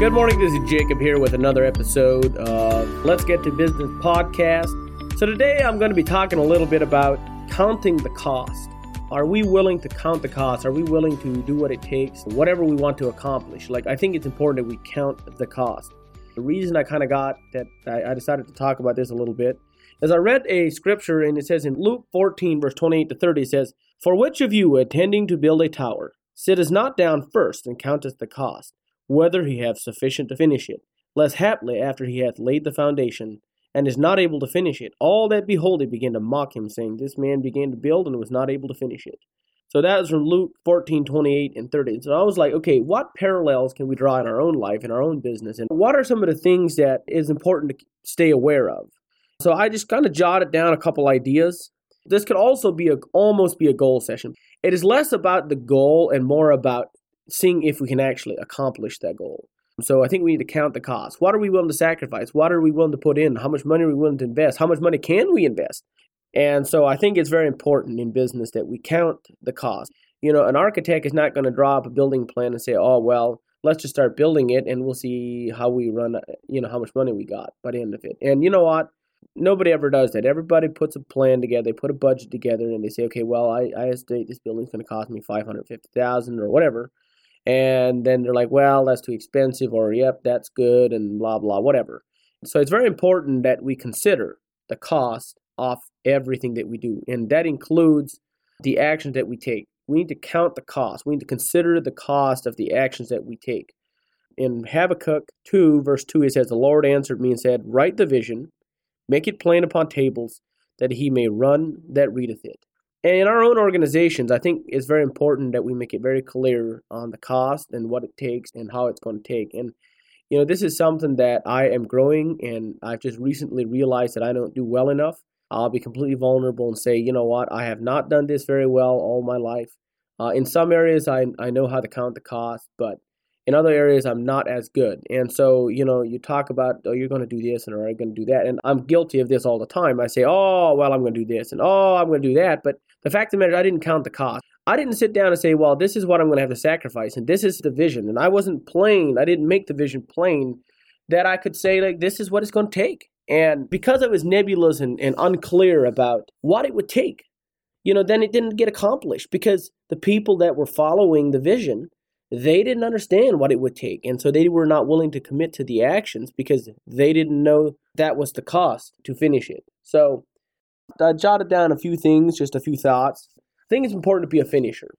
Good morning, this is Jacob here with another episode of Let's Get to Business podcast. So, today I'm going to be talking a little bit about counting the cost. Are we willing to count the cost? Are we willing to do what it takes, whatever we want to accomplish? Like, I think it's important that we count the cost. The reason I kind of got that I, decided to talk about this a little bit is I read a scripture and it says in Luke 14, verse 28 to 30, it says, For which of you attending to build a tower sitteth not down first and counteth the cost? Whether he have sufficient to finish it. Lest haply, after he hath laid the foundation, and is not able to finish it, all that behold it begin to mock him, saying, This man began to build and was not able to finish it. So that was from Luke 14, 28 and 30. So I was like, okay, what parallels can we draw in our own life, in our own business? And what are some of the things that is important to stay aware of? So I just kind of jotted down a couple ideas. This could also be a almost be a goal session. It is less about the goal and more about seeing if we can actually accomplish that goal. So I think we need to count the cost. What are we willing to sacrifice? What are we willing to put in? How much money are we willing to invest? How much money can we invest? And so I think it's very important in business that we count the cost. You know, an architect is not going to draw up a building plan and say, "Oh, well, let's just start building it and we'll see how we run, you know, how much money we got by the end of it." And you know what? Nobody ever does that. Everybody puts a plan together, they put a budget together and they say, "Okay, well, I, I estimate this building's going to cost me 550,000 or whatever." And then they're like, well, that's too expensive, or yep, that's good, and blah, blah, whatever. So it's very important that we consider the cost of everything that we do, and that includes the actions that we take. We need to count the cost. We need to consider the cost of the actions that we take. In Habakkuk 2, verse 2, it says, The Lord answered me and said, Write the vision, make it plain upon tables, that he may run that readeth it. And in our own organizations, I think it's very important that we make it very clear on the cost and what it takes and how it's going to take. And you know, this is something that I am growing, and I've just recently realized that I don't do well enough. I'll be completely vulnerable and say, you know what, I have not done this very well all my life. Uh, in some areas, I I know how to count the cost, but in other areas, I'm not as good. And so, you know, you talk about, oh, you're going to do this and are you going to do that? And I'm guilty of this all the time. I say, oh, well, I'm going to do this and oh, I'm going to do that. But the fact of the matter, is, I didn't count the cost. I didn't sit down and say, well, this is what I'm going to have to sacrifice, and this is the vision. And I wasn't plain, I didn't make the vision plain that I could say, like, this is what it's going to take. And because I was nebulous and, and unclear about what it would take, you know, then it didn't get accomplished because the people that were following the vision, they didn't understand what it would take. And so they were not willing to commit to the actions because they didn't know that was the cost to finish it. So I jotted down a few things, just a few thoughts. I think it's important to be a finisher.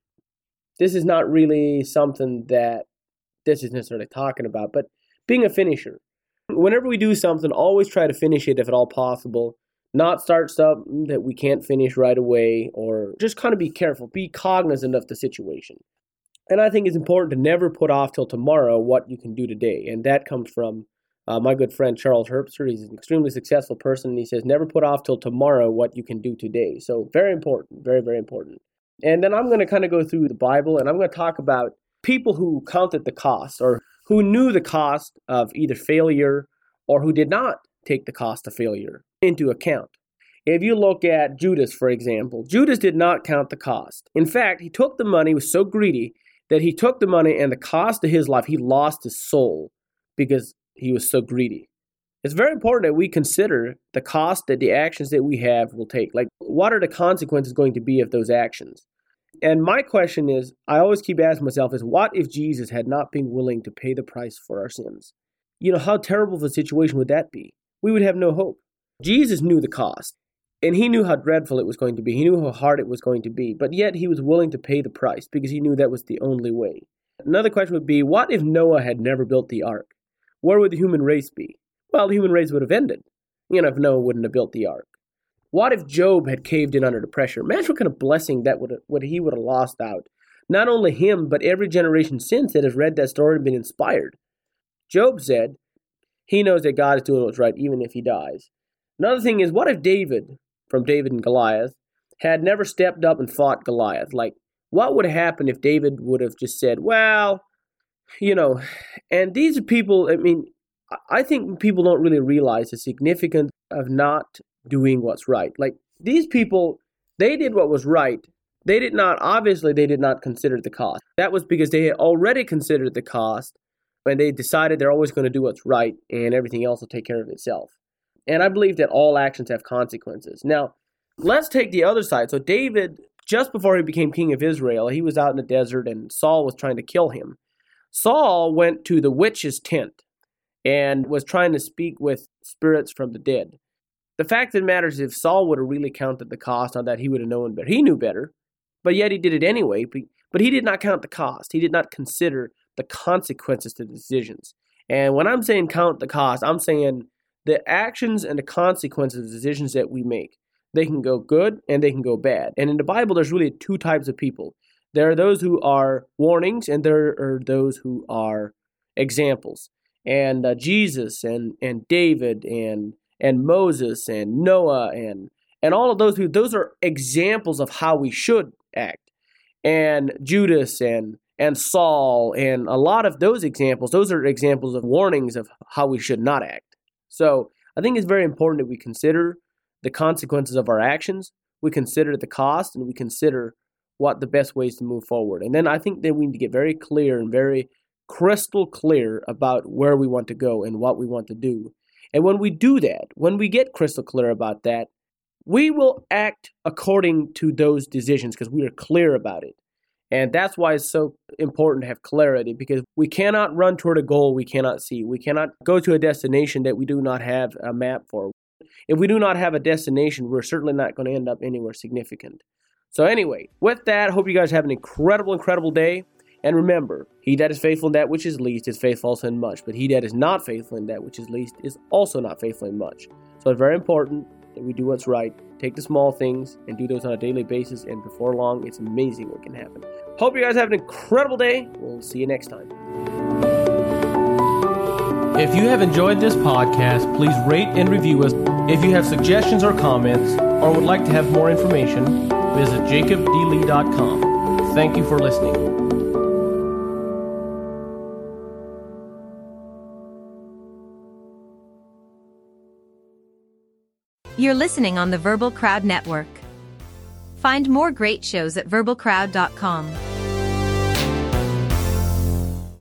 This is not really something that this is necessarily talking about, but being a finisher. Whenever we do something, always try to finish it if at all possible. Not start something that we can't finish right away, or just kind of be careful, be cognizant of the situation. And I think it's important to never put off till tomorrow what you can do today. And that comes from uh, my good friend Charles Herbster, he's an extremely successful person. He says, never put off till tomorrow what you can do today. So, very important, very, very important. And then I'm going to kind of go through the Bible and I'm going to talk about people who counted the cost or who knew the cost of either failure or who did not take the cost of failure into account. If you look at Judas, for example, Judas did not count the cost. In fact, he took the money, was so greedy that he took the money and the cost of his life, he lost his soul because he was so greedy. It's very important that we consider the cost that the actions that we have will take. Like, what are the consequences going to be of those actions? And my question is I always keep asking myself is what if Jesus had not been willing to pay the price for our sins? You know, how terrible of a situation would that be? We would have no hope. Jesus knew the cost, and he knew how dreadful it was going to be. He knew how hard it was going to be, but yet he was willing to pay the price because he knew that was the only way. Another question would be what if Noah had never built the ark? Where would the human race be? Well, the human race would have ended, you know, if Noah wouldn't have built the ark. What if Job had caved in under the pressure? Imagine what kind of blessing that would what he would have lost out. Not only him, but every generation since that has read that story and been inspired. Job said, he knows that God is doing what's right even if he dies. Another thing is, what if David, from David and Goliath, had never stepped up and fought Goliath? Like, what would happen if David would have just said, well, you know, and these people, I mean, I think people don't really realize the significance of not doing what's right. Like, these people, they did what was right. They did not, obviously, they did not consider the cost. That was because they had already considered the cost and they decided they're always going to do what's right and everything else will take care of itself. And I believe that all actions have consequences. Now, let's take the other side. So, David, just before he became king of Israel, he was out in the desert and Saul was trying to kill him. Saul went to the witch's tent and was trying to speak with spirits from the dead. The fact of the matter is, if Saul would have really counted the cost on that, he would have known better. He knew better, but yet he did it anyway. But he did not count the cost. He did not consider the consequences to the decisions. And when I'm saying count the cost, I'm saying the actions and the consequences of the decisions that we make. They can go good and they can go bad. And in the Bible, there's really two types of people. There are those who are warnings, and there are those who are examples. And uh, Jesus and and David and and Moses and Noah and and all of those who those are examples of how we should act. And Judas and and Saul and a lot of those examples, those are examples of warnings of how we should not act. So I think it's very important that we consider the consequences of our actions, we consider the cost, and we consider what the best ways to move forward. And then I think that we need to get very clear and very crystal clear about where we want to go and what we want to do. And when we do that, when we get crystal clear about that, we will act according to those decisions because we are clear about it. And that's why it's so important to have clarity because we cannot run toward a goal we cannot see. We cannot go to a destination that we do not have a map for. If we do not have a destination, we're certainly not going to end up anywhere significant. So, anyway, with that, hope you guys have an incredible, incredible day. And remember, he that is faithful in that which is least is faithful also in much, but he that is not faithful in that which is least is also not faithful in much. So, it's very important that we do what's right, take the small things, and do those on a daily basis. And before long, it's amazing what can happen. Hope you guys have an incredible day. We'll see you next time. If you have enjoyed this podcast, please rate and review us. If you have suggestions or comments, or would like to have more information, visit jacobdlee.com. Thank you for listening. You're listening on the Verbal Crowd Network. Find more great shows at verbalcrowd.com.